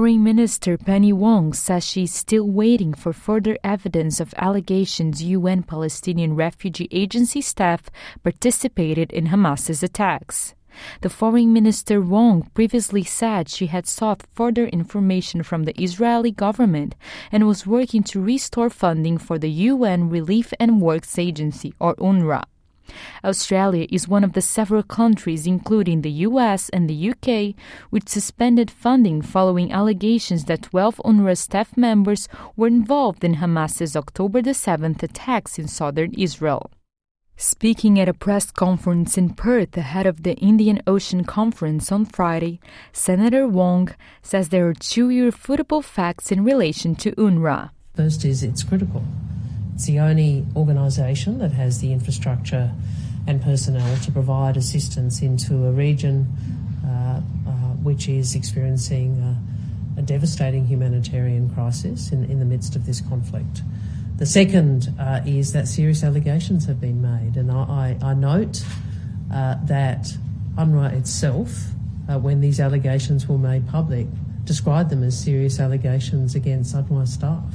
Minister Penny Wong says she is still waiting for further evidence of allegations UN Palestinian Refugee Agency staff participated in Hamas's attacks. The foreign minister Wong previously said she had sought further information from the Israeli government and was working to restore funding for the UN Relief and Works Agency or UNRWA. Australia is one of the several countries, including the US and the UK, which suspended funding following allegations that 12 UNRWA staff members were involved in Hamas's October the 7th attacks in southern Israel. Speaking at a press conference in Perth ahead of the Indian Ocean Conference on Friday, Senator Wong says there are two irrefutable facts in relation to UNRWA. First is it's critical. It's the only organisation that has the infrastructure and personnel to provide assistance into a region uh, uh, which is experiencing a, a devastating humanitarian crisis in, in, the midst of this conflict. The second uh, is that serious allegations have been made, and I, I, I note uh, that UNRWA itself, uh, when these allegations were made public, described them as serious allegations against UNRWA staff.